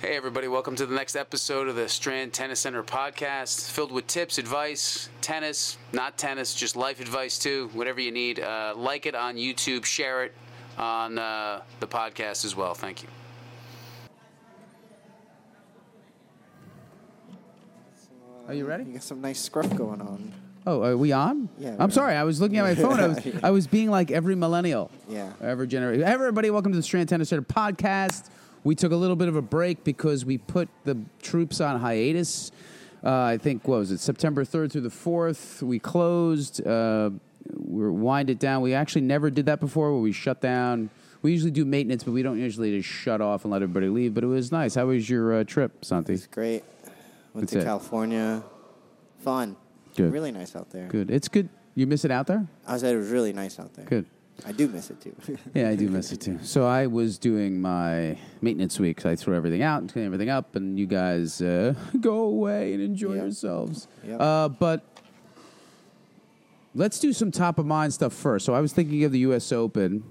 Hey, everybody, welcome to the next episode of the Strand Tennis Center podcast, filled with tips, advice, tennis, not tennis, just life advice too, whatever you need. Uh, like it on YouTube, share it on uh, the podcast as well. Thank you. Are you ready? You got some nice scruff going on. Oh, are we on? Yeah, I'm we're sorry. I was looking at my phone. I was I was being like every millennial. Yeah. Every generation. Everybody, welcome to the Strand Tennis Center podcast. We took a little bit of a break because we put the troops on hiatus. Uh, I think what was it September 3rd through the 4th. We closed. Uh, we wind it down. We actually never did that before, where we shut down. We usually do maintenance, but we don't usually just shut off and let everybody leave. But it was nice. How was your uh, trip, Santi? It's great. Went That's to it. California. Fun. Good. Really nice out there. Good. It's good. You miss it out there? I said it was really nice out there. Good. I do miss it too. Yeah, I do miss it too. So I was doing my maintenance week. So I threw everything out and cleaned everything up, and you guys uh, go away and enjoy Yep. yourselves. Yep. Uh, but let's do some top of mind stuff first. So I was thinking of the U.S. Open.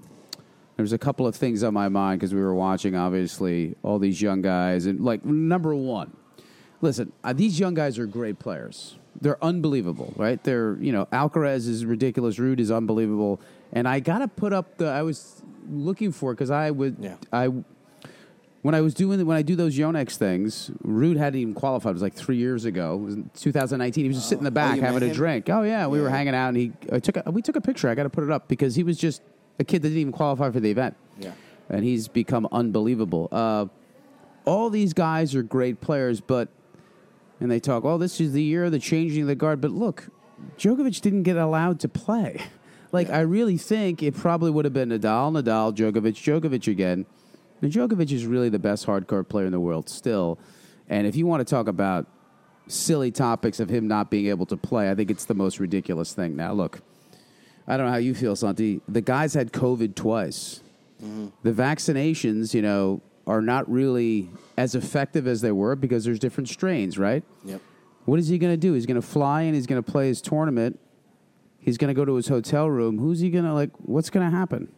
There's a couple of things on my mind because we were watching, obviously, all these young guys, and like number one, listen, uh, these young guys are great players. They're unbelievable, right? They're, you know, Alcaraz is ridiculous. Ruud is unbelievable. And I got to put up the, I was looking for, because I would, Yeah. I, when I was doing, when I do those Yonex things, Ruud hadn't even qualified. It was like three years ago. It was in 2019. He was just sitting in the Oh, back you having a drink. Oh, yeah. We were hanging out and he, I took a, we took a picture. I got to put it up because he was just a kid that didn't even qualify for the event yeah. and he's become unbelievable. Uh, all these guys are great players, but and they talk, "Oh, this is the year of the changing of the guard." But look, Djokovic didn't get allowed to play. Like I really think it probably would have been Nadal, Nadal, Djokovic, Djokovic again. Now, Djokovic is really the best hard court player in the world still, and if you want to talk about silly topics of him not being able to play, I think it's the most ridiculous thing. Now, look, I don't know how you feel, Santi. The guy's had COVID twice. Mm-hmm. The vaccinations, you know, are not really as effective as they were because there's different strains, right? Yep. What is he going to do? He's going to fly and he's going to play his tournament. He's going to go to his hotel room. Who's he going to like? What's going to happen?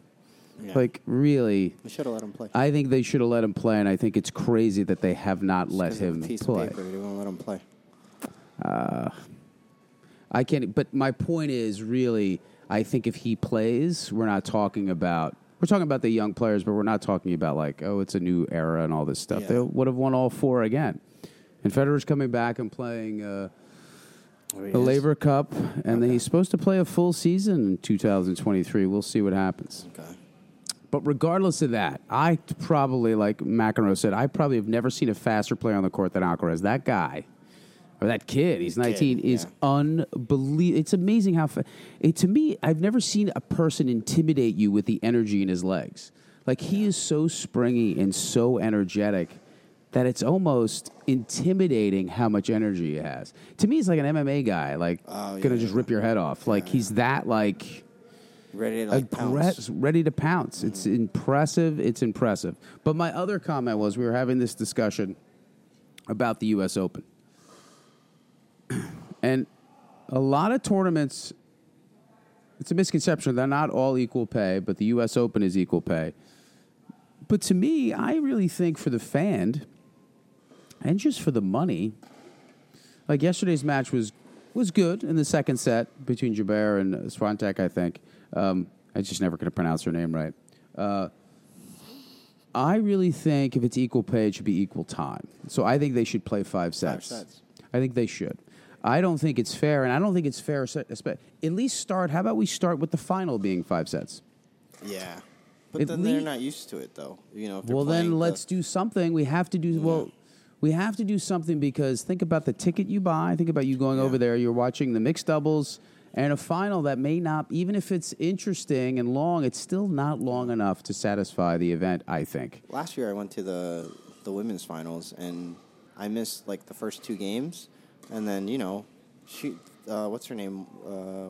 Yeah. Like, really? they should have let him play. I think they should have let him play, and I think it's crazy that they have not let of a him piece play. of paper. They won't let him play. Uh, I can't. But my point is, really, I think if he plays, we're not talking about. We're talking about the young players, but we're not talking about like, oh, it's a new era and all this stuff. Yeah. They would have won all four again. And Federer's coming back and playing uh, There he the is. Laver Cup, and then he's supposed to play a full season in 2023. We'll see what happens. Okay. But regardless of that, I probably, like McEnroe said, I probably have never seen a faster player on the court than Alcaraz. That guy, or that kid, he's 19, is yeah. unbelievable. It's amazing how, fa- it, to me, I've never seen a person intimidate you with the energy in his legs. Like, he is so springy and so energetic that it's almost intimidating how much energy he has. To me, he's like an MMA guy, like, Oh, gonna yeah, just yeah. rip your head off. Like, he's that, like Ready to like pounce. ready to pounce. It's mm-hmm. impressive. It's impressive. But my other comment was we were having this discussion about the U.S. Open, and a lot of tournaments. It's a misconception. They're not all equal pay, but the U.S. Open is equal pay. But to me, I really think for the fan and just for the money, like yesterday's match was was good in the second set between Jabeur and Swiatek. I think um, I just never going to pronounce her name right. Uh, I really think if it's equal pay, it should be equal time. So I think they should play five sets. sets. I think they should. I don't think it's fair, and I don't think it's fair. At least start. How about we start with the final being five sets? Yeah. But At then they're not used to it though. You know. If Well, then let's do something. We have to do well. We have to do something because think about the ticket you buy. Think about you going Yeah. over there. You're watching the mixed doubles and a final that may not, even if it's interesting and long, it's still not long enough to satisfy the event. I think. Last year I went to the the women's finals and I missed like the first two games, and then you know, she uh, what's her name, uh,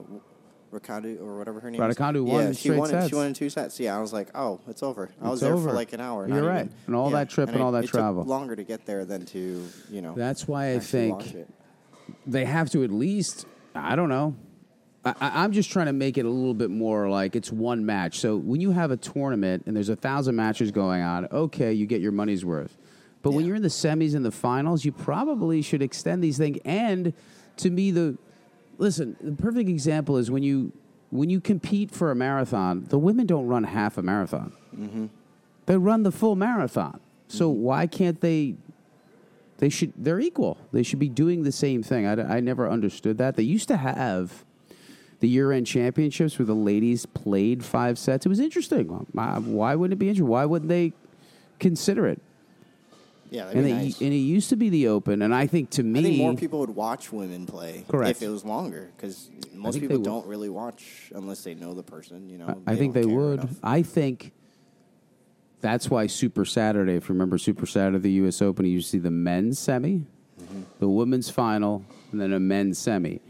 Rakandu or whatever her name. is. Won Yeah, in she straight won. sets. She won in two sets. Yeah, I was like, oh, it's over. I was It's there over. for like an hour. You're right. even- And all that trip and I- all that it travel. Took longer to get there than to you know. That's why I actually think it. they have to at least i don't know I, I- i'm just trying to make it a little bit more like it's one match so when you have a tournament and there's a thousand matches going on okay you get your money's worth But when Yeah. you're in the semis and the finals, you probably should extend these things. And to me, the listen, the perfect example is when you when you compete for a marathon, the women don't run half a marathon. Mm-hmm. They run the full marathon. So mm-hmm. why can't they? They should. They're equal. They should be doing the same thing. I, I never understood that. They used to have the year-end championships where the ladies played five sets. It was interesting. Why why wouldn't it be interesting? Why wouldn't they consider it? Yeah, that'd And be it, nice. and it used to be the Open, and I think to me, I think more people would watch women play Correct. if it was longer because most people don't really watch unless they know the person. You know, I think they would. enough. I think that's why Super Saturday, if you remember Super Saturday, the U.S. Open, you see the men's semi, Mm-hmm. the women's final, and then a men's semi.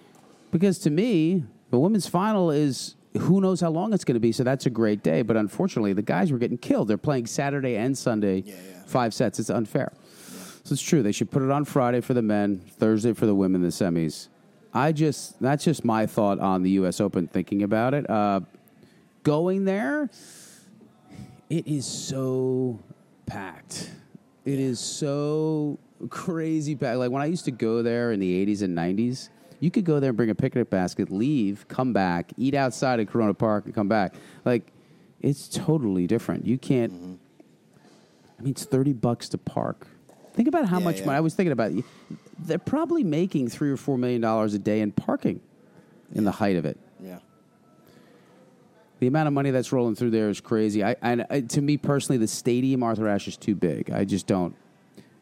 Because to me, the women's final is who knows how long it's going to be, so that's a great day. But unfortunately, the guys were getting killed. They're playing Saturday and Sunday, Yeah, yeah. Five sets. It's unfair. So it's true. They should put it on Friday for the men, Thursday for the women, the semis. I just that's just my thought on the U.S. Open. Thinking about it, uh, going there, it is so packed. It is so crazy packed. Like when I used to go there in the '80s and '90s, you could go there and bring a picnic basket, leave, come back, eat outside at Corona Park, and come back. Like it's totally different. You can't. I mean, it's thirty bucks to park. Think about how Yeah, much yeah. money. I was thinking about. it. They're probably making three or four million dollars a day in parking, in the height of it. Yeah, The amount of money that's rolling through there is crazy. I, I, I to me personally, the stadium Arthur Ashe is too big. I just don't.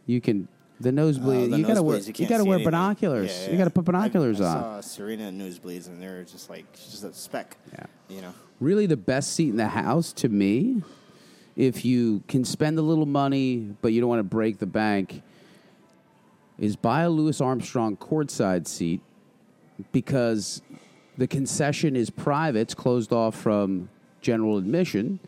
You can the nosebleed. Uh, the you gotta wear. nosebleeds, You, gotta wear anything. binoculars. Yeah, You gotta put binoculars I, I on. saw Serena nosebleeds, and they're just like just a speck. Yeah. you know. really the best seat in the house to me if you can spend a little money but you don't want to break the bank is buy a Louis Armstrong courtside seat because the concession is private, it's closed off from general admission.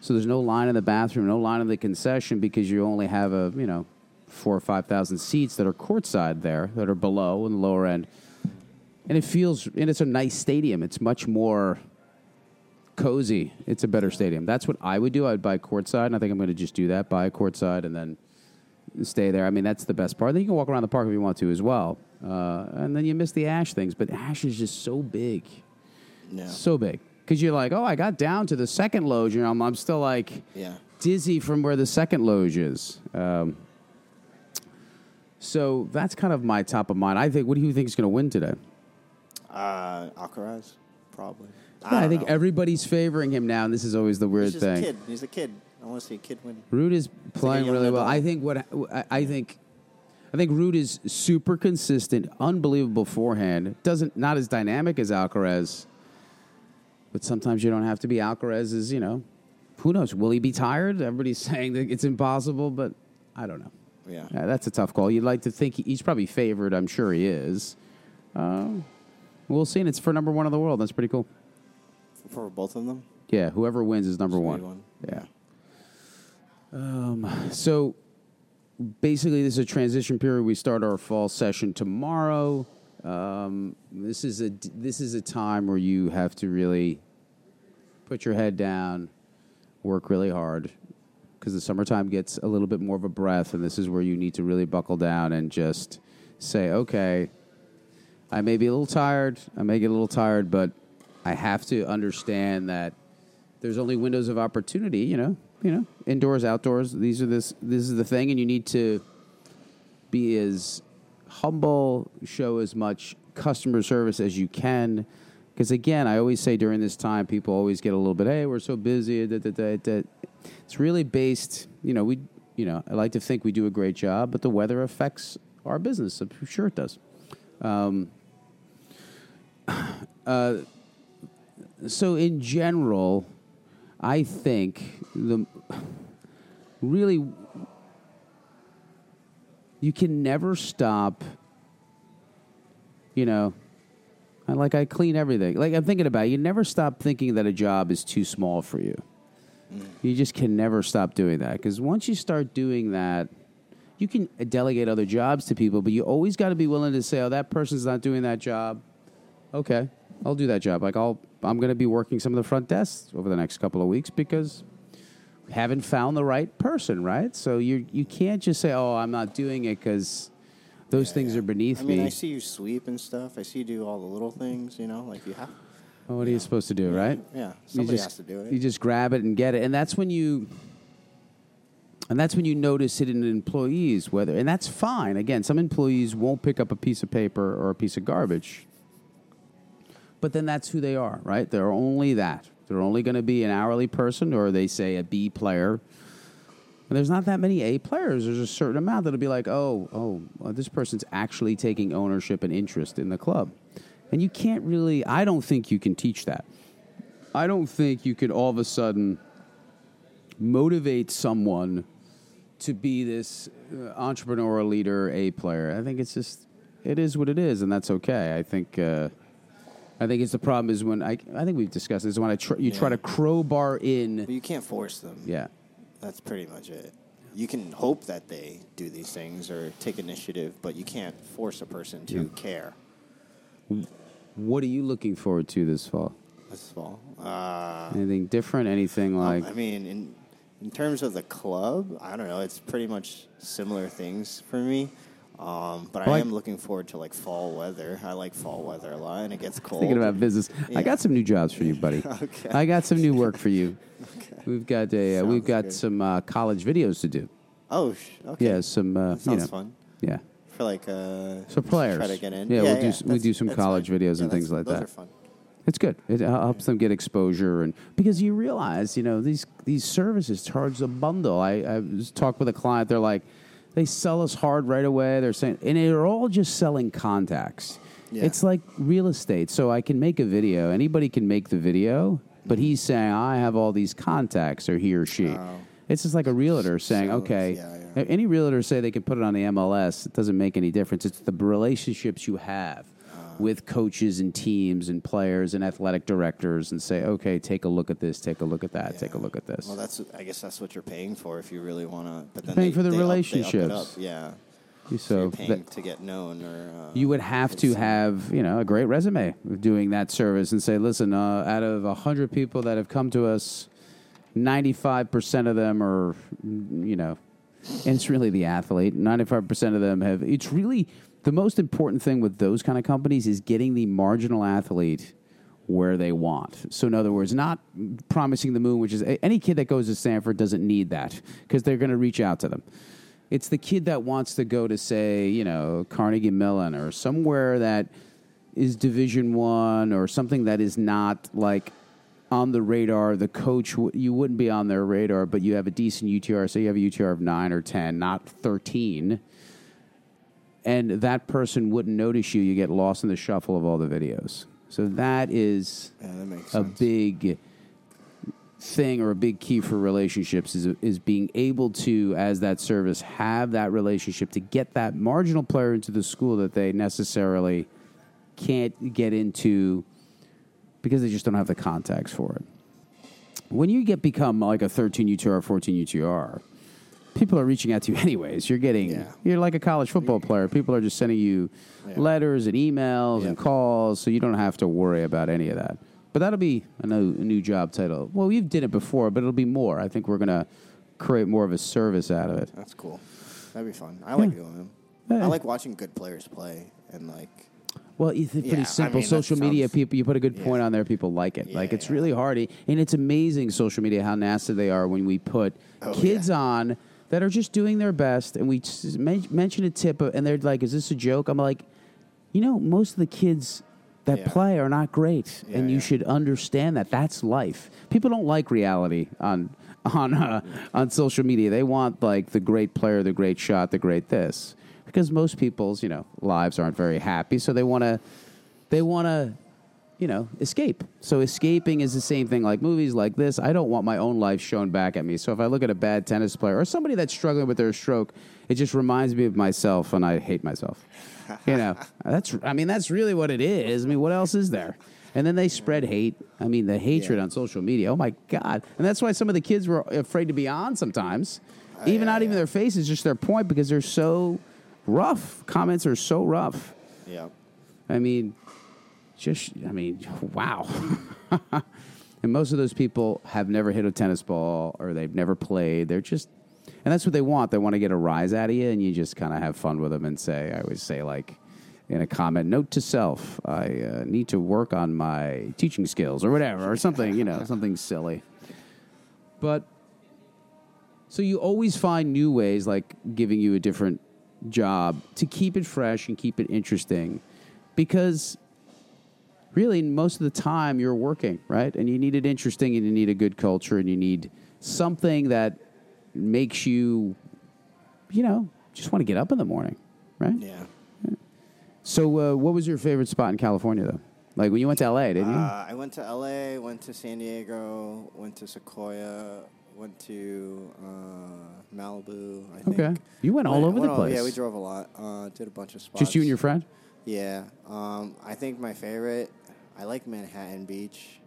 So there's no line in the bathroom, no line in the concession because you only have a, you know, four or 5,000 seats that are courtside there that are below in the lower end. And it feels, and it's a nice stadium. It's much more cozy. It's a better stadium. That's what I would do. I'd buy courtside, and I think I'm going to just do that. Buy a courtside and then stay there. I mean, that's the best part. Then you can walk around the park if you want to as well. Uh, and then you miss the Ashe things, but Ashe is just so big, Yeah, so big. Because you're like, oh, I got down to the second loge, and I'm, I'm still like yeah. dizzy from where the second loge is. Um, so that's kind of my top of mind. I think. What do you think is going to win today? Uh, Alcaraz, probably. I, don't think know. everybody's favoring him now, and this is always the weird He's thing. a kid. He's a kid. I want to see a kid win. Ruud is playing young really well. adult. I think what I- I think, I think Ruud is super consistent, unbelievable forehand. Doesn't not as dynamic as Alcaraz, but sometimes you don't have to be. Alcaraz is you know, who knows? Will he be tired? Everybody's saying that it's impossible, but I don't know. Yeah. Yeah, that's a tough call. You'd like to think he- he's probably favored. I'm sure he is. Uh, we'll see. And it's for number one in the world. That's pretty cool. For both of them. Yeah, whoever wins is number Three, one. Yeah. So basically, this is a transition period. We start our fall session tomorrow. Um, this is a this is a time where you have to really put your head down, work really hard, because the summertime gets a little bit more of a breath, and this is where you need to really buckle down and just say, okay, I may be a little tired, I may get a little tired, but I have to understand that there's only windows of opportunity. You know, you know, indoors, outdoors. These are this. This is the thing, and you need to be as humble, show as much customer service as you can. Because again, I always say during this time, people always get a little bit, "Hey, we're so busy." Da. It's really based. You know, we. You know, I like to think we do a great job, but the weather affects our business. I'm sure it does. Um, uh, so in general, I think the really you can never stop. You know, I like I clean everything. Like I'm thinking about it, you never stop thinking that a job is too small for you. Mm. You just can never stop doing that because once you start doing that, you can delegate other jobs to people, but you always got to be willing to say, "Oh, that person's not doing that job." Okay, I'll do that job. Like I'll I'm going to be working some of the front desks over the next couple of weeks because we haven't found the right person, right? So you you can't just say, "Oh, I'm not doing it because those Yeah, things yeah. are beneath I mean, me." I see you sweep and stuff. I see you do all the little things. You know, like you have. Well, what are you supposed to do, right? Yeah, somebody just, has to do it. You just grab it and get it, and that's when you, and that's when you notice it in employees. Whether and that's fine. Again, some employees won't pick up a piece of paper or a piece of garbage, but then that's who they are, right? They're only that. They're only going to be an hourly person, or they say a B player. And there's not that many A players. There's a certain amount that'll be like, oh, oh, well, this person's actually taking ownership and interest in the club. And you can't really, I don't think you can teach that. I don't think you could all of a sudden motivate someone to be this uh, entrepreneurial leader, A player. I think it's just, it is what it is, and that's okay. I think. Uh, I think it's the problem is when I, I think we've discussed this when I tr- you try to crowbar in But you can't force them. yeah That's pretty much it. You can hope that they do these things or take initiative, but you can't force a person to care. What are you looking forward to this fall? This fall. Uh, Anything different? Anything like? I mean, in in terms of the club, I don't know. It's pretty much similar things for me. Um, but I Like- am looking forward to like fall weather. I like fall weather a lot, and it gets cold. Thinking about business. I got some new jobs for you, buddy. Okay. I got some new work for you. okay. We've got a uh, we've got good. some uh, college videos to do. Oh, sh- okay. Yeah, some uh, That you sounds know, fun. Yeah, For like uh, so players. try to get in. Yeah, we'll do s- we do some college videos Yeah, and things like those that. are fun. It's good. It helps them get exposure, and because you realize, you know, these these services charge a bundle. I, I talked with a client. They're like, they sell us hard right away. They're saying, and they're all just selling contacts. Yeah. It's like real estate. So I can make a video. Anybody can make the video, but he's saying I have all these contacts, or he or she. Oh. It's just like a realtor saying, So, okay, yeah, yeah. any realtor say they can put it on the MLS. It doesn't make any difference. It's the relationships you have. With coaches and teams and players and athletic directors, and say, okay, take a look at this, take a look at that, take a look at this. Well, that's I guess that's what you're paying for if you really want to. But then Paying they, for the they up- up relationships. Yeah. so So you're paying that- to get known, or uh, you would have to have you know a great resume doing that service and say, listen, uh, out of hundred people that have come to us, ninety five percent of them are, you know, and it's really the athlete. Ninety five percent of them have. It's really the most important thing with those kind of companies is getting the marginal athlete where they want. So in other words, not promising the moon, which is any kid that goes to Stanford doesn't need that because they're going to reach out to them. It's the kid that wants to go to say, you know, Carnegie Mellon or somewhere that is Division 1 or something that is not like on the radar. The coach you wouldn't be on their radar, but you have a decent UTR, So you have a UTR of 9 or 10, not 13. And that person wouldn't notice you, you get lost in the shuffle of all the videos. So that is Yeah, that a sense. big thing or a big key for relationships is is being able to as that service have that relationship to get that marginal player into the school that they necessarily can't get into because they just don't have the contacts for it. When you get become like a 13 UTR, 14 UTR, people are reaching out to you anyways. You're getting Yeah. you're like a college football player. People are just sending you Yeah. letters and emails and calls, so you don't have to worry about any of that. But that'll be a new, a new job title. Well, we've did it before, but it'll be more. I think we're gonna create more of a service out of it. That's cool. That'd be fun. I like doing them. Yeah. I like watching good players play and like. Well, it's pretty Yeah, I simple. mean, social media, sounds- people, you put a good point on there, people like it. like it's yeah. really hard, and it's amazing social media how nasty they are when we put Oh, kids yeah. on that are just doing their best, and we men- mention a tip, and they're like, "Is this a joke?" I'm like, you know, most of the kids that Yeah. play are not great, Yeah, and you yeah. should understand that. That's life. People don't like reality on on uh, on social media. They want like the great player, the great shot, the great this, because most people's you know lives aren't very happy, so they want to they want to you know escape. So escaping is the same thing like movies like this. I don't want my own life shown back at me. So if i look at a bad tennis player or somebody that's struggling with their stroke it just reminds me of myself and i hate myself. You know that's i mean that's really what it is. I mean what else is there? And then they spread hate. I mean the hatred Yeah. on social media. Oh my god. And that's why some of the kids were afraid to be on sometimes. Oh, even yeah, not even yeah. their faces just their point because they're so rough. Comments are so rough. Yeah. I mean, just I mean, wow. And most of those people have never hit a tennis ball or they've never played. They're just, and that's what they want. They want to get a rise out of you, and you just kind of have fun with them and say, I always say, like, in a comment, note to self, I uh, need to work on my teaching skills or whatever, or something, you know, something silly. But so you always find new ways, like giving you a different job to keep it fresh and keep it interesting, because really most of the time you're working, right? And you need it interesting, and you need a good culture, and you need something that makes you, you know, just want to get up in the morning, right? Yeah. So, uh, what was your favorite spot in California, though? Like when you went to LA, didn't you? Uh, I went to LA, went to San Diego, went to Sequoia, went to uh, Malibu. I think. Okay. You went all over the all- place. Yeah, we drove a lot. Uh, did a bunch of spots. Just you and your friend? Yeah. Um, I think my favorite. I like Manhattan Beach.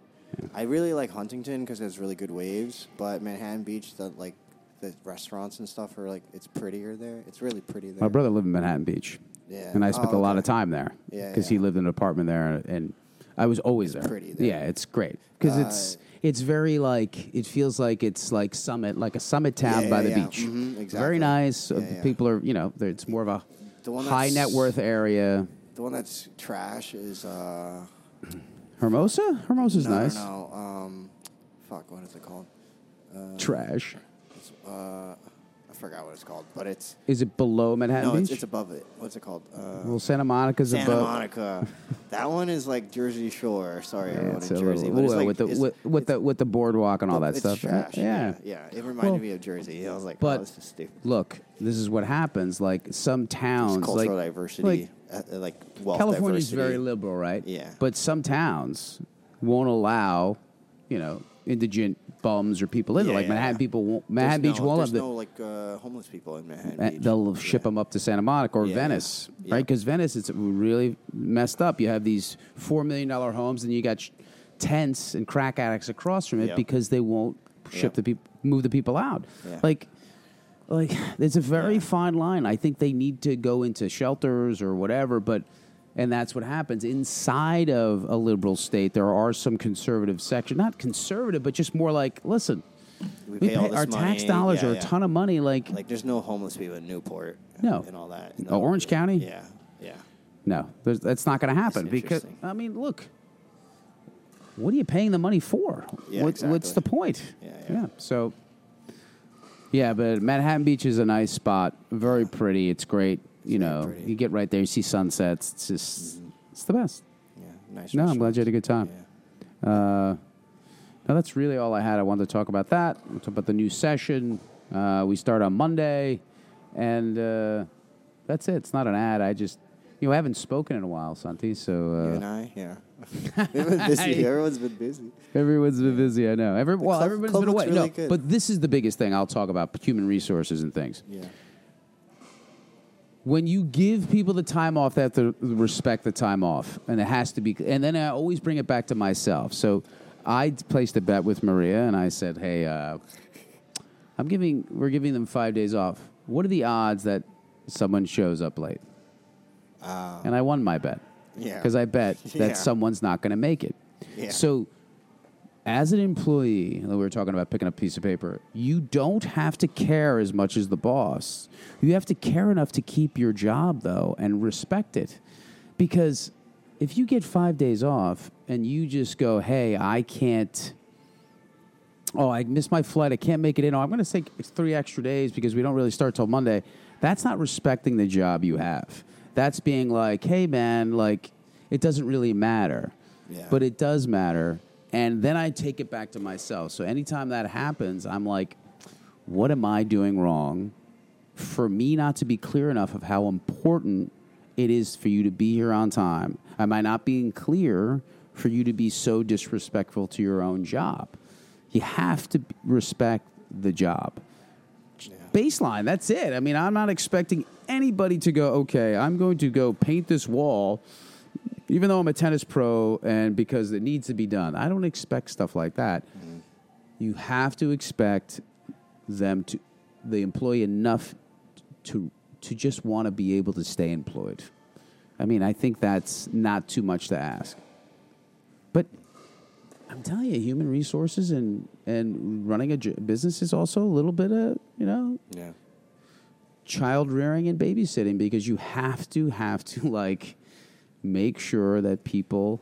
I really like Huntington because there's really good waves. But Manhattan Beach, the like the restaurants and stuff are like it's prettier there. It's really pretty there. My brother lived in Manhattan Beach. Yeah. And I spent Oh, a lot okay. of time there. Yeah, Because he lived in an apartment there, and I was always there. pretty there. Yeah, it's great because it's Uh, it's very like it feels like it's like summit, like a summit town Yeah, by yeah, the yeah. beach. Mhm, Very nice. Uh, Yeah, yeah. People are you know it's more of a high net worth area. The one that's trash is uh, Hermosa, Hermosa's no, nice. No, no. Um, fuck, what is it called? Trash. It's, uh, I forgot what it's called, but it's Is it below Manhattan no, Beach? it's, it's above it. What's it called? Uh, well, Santa Monica's Santa above. Monica. that one is like Jersey Shore. Sorry, everyone it's in a Jersey, little, but it's like with the it's- with, with the with the boardwalk and all that it's stuff. Trash. Yeah. yeah. It reminded Well, me of Jersey. I was like, but oh, this is stupid. look, this is what happens. Like some towns, cultural like diversity, like uh, uh, like wealth California's diversity. very liberal, right? Yeah. But some towns won't allow, you know, indigent bums or people in it. Yeah, Like yeah, Manhattan yeah. people won't. There's Manhattan Beach no, won't There's have the. no like uh, homeless people in Manhattan Uh, Beach. They'll ship them up to Santa Monica or Venice, right? Because Venice, it's really messed up. You have these four million dollar homes, and you got tents and crack addicts across from it because they won't ship the people, move the people out. Yeah. Like, like there's a very Yeah. fine line. I think they need to go into shelters or whatever, but. And that's what happens inside of a liberal state. There are some conservative section, not conservative, but just more like, listen, We we pay all pay, our tax dollars Yeah, are a ton of money. Like, Like, there's no homeless people in Newport. No. and all that. Oh, Orange County? Yeah, yeah. No, that's not going to happen because. I mean, look, what are you paying the money for? Yeah, what, What's the point? Yeah, yeah. So, yeah, but Manhattan Beach is a nice spot. Very pretty. It's great. You know, pretty. you get right there, you see sunsets. It's just, it's the best. Yeah, nice. No, I'm glad you had a good time. Yeah. Uh, no, that's really all I had. I wanted to talk about that. We'll talk about the new session. Uh, we start on Monday, and uh, that's it. It's not an ad. I just, you know, I haven't spoken in a while, Santi. So You uh, and I, yeah. Everyone's been busy. everyone's been busy. I know. Every, well, club- everybody's club been away. looks no, good. but this is the biggest thing I'll talk about: human resources and things. Yeah. when you give people the time off, they have to respect the time off, and it has to be. And then I always bring it back to myself. So I placed a bet with Maria, and I said, "Hey, uh, I'm giving. We're giving them five days off. What are the odds that someone shows up late?" Uh, And I won my bet yeah. because I bet Yeah. that someone's not going to make it. Yeah. So, as an employee, we were talking about picking up a piece of paper. You don't have to care as much as the boss. You have to care enough to keep your job, though, and respect it. Because if you get five days off and you just go, hey, I can't. Oh, I missed my flight. I can't make it in. Oh, I'm going to take three extra days because we don't really start till Monday. That's not respecting the job you have. That's being like, hey, man, like, it doesn't really matter. Yeah. But it does matter. And then I take it back to myself. So anytime that happens, I'm like, what am I doing wrong for me not to be clear enough of how important it is for you to be here on time? Am I not being clear for you to be so disrespectful to your own job? You have to respect the job. Baseline, that's it. I mean, I'm not expecting anybody to go, okay, I'm going to go paint this wall even though I'm a tennis pro and because it needs to be done, I don't expect stuff like that. You have to expect them to the employee enough to to just want to be able to stay employed. I mean, I think that's not too much to ask. But I'm telling you, human resources and and running a j- business is also a little bit of you know Yeah. child rearing and babysitting because you have to have to like make sure that people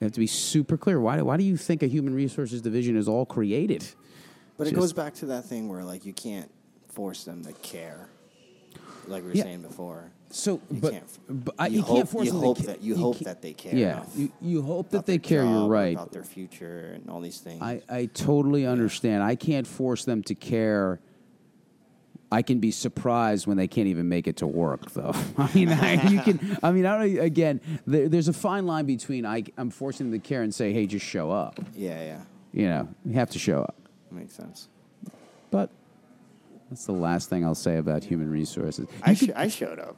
have to be super clear. Why why do you think a human resources division is all created? But it goes back to that thing where like you can't force them to care, like we were Yeah. saying before. So, You but, can't. but I, you, you, hope, can't force you them hope to ca- that you, hope can't- that they care. Yeah, enough you, you hope that they care. You're right. about their future and all these things. I, I totally understand. I can't force them to care. I can be surprised when they can't even make it to work, though. I mean, I, you can. I mean, I don't, again, there, there's a fine line between I, I'm forcing them to care and say, "Hey, just show up." yeah, yeah, You know, you have to show up. makes sense. But that's the last thing I'll say about human resources. I, sh- I showed up.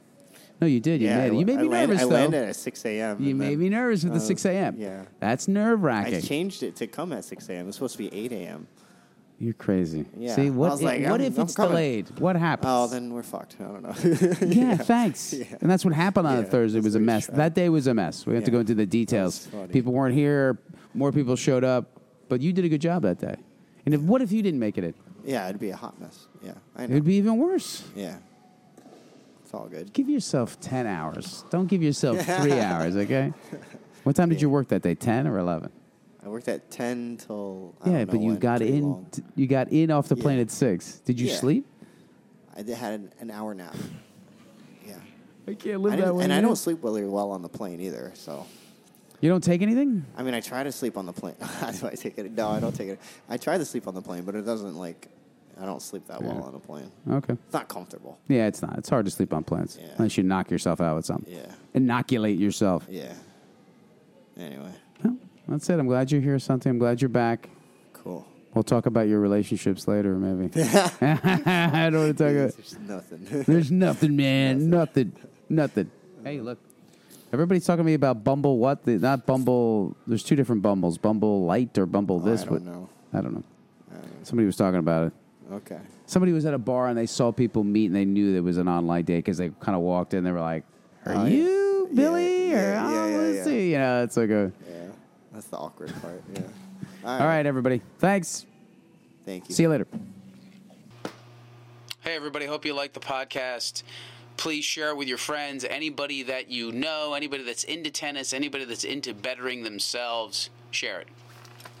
no, you did. You yeah, made it. You made I me landed, nervous, I though. landed at six a.m. You made then me nervous with the uh, 6 a.m. yeah. That's nerve wracking. I changed it to come at six a.m. It's supposed to be eight a.m. You're crazy. Yeah. See, what, if, like, what I'm- if I'm it's coming. delayed? What happens? Oh, then we're fucked. I don't know. yeah, thanks. Yeah. And that's what happened on a Yeah, Thursday. It was a mess. true. That day was a mess. We have to go into the details. People weren't here. More people showed up, but you did a good job that day. And if, what if you didn't make it? Yeah, it'd be a hot mess. Yeah, I It would be even worse. yeah, it's all good. Give yourself 10 hours. Don't give yourself three hours, okay? What time did you work that day? 10 or 11? I worked at ten till. I Yeah, don't but know you when, got pretty in. long. t- you got in off the plane Yeah. at six. Did you Yeah. sleep? I did, had an, an hour nap. Yeah, I can't I live that didn't, way. and I don't sleep really well on the plane either. So You don't take anything? I mean, I try to sleep on the plane. How do I take it? No, I don't take it. I try to sleep on the plane, but it doesn't like. I don't sleep that well on a plane. Okay. It's not comfortable. Yeah, it's not. It's hard to sleep on planes Yeah. unless you knock yourself out with something. Yeah, Inoculate yourself. yeah. Anyway, Well, that's it. I'm glad you're here, something. I'm glad you're back. cool. We'll talk about your relationships later, maybe. I don't want to talk about. There's nothing. There's nothing, man. Nothing. Nothing. Hey, look. Everybody's talking to me about Bumble. What? The, not Bumble. There's two different Bumbles. Bumble Light or Bumble this. I don't What- know. I don't know. I don't know. Somebody was talking about it. Okay. Somebody was at a bar and they saw people meet and they knew there was an online date because they kind of walked in. They were like, "Are Oh, you Yeah, Billy?" yeah, or yeah, "Oh, yeah, let's yeah. see." You know, it's like a. Yeah, that's the awkward part. Yeah. All right, everybody. Thanks. Thank you. See you later. Hey, everybody. Hope you like the podcast. Please share it with your friends, anybody that you know, anybody that's into tennis, anybody that's into bettering themselves. Share it.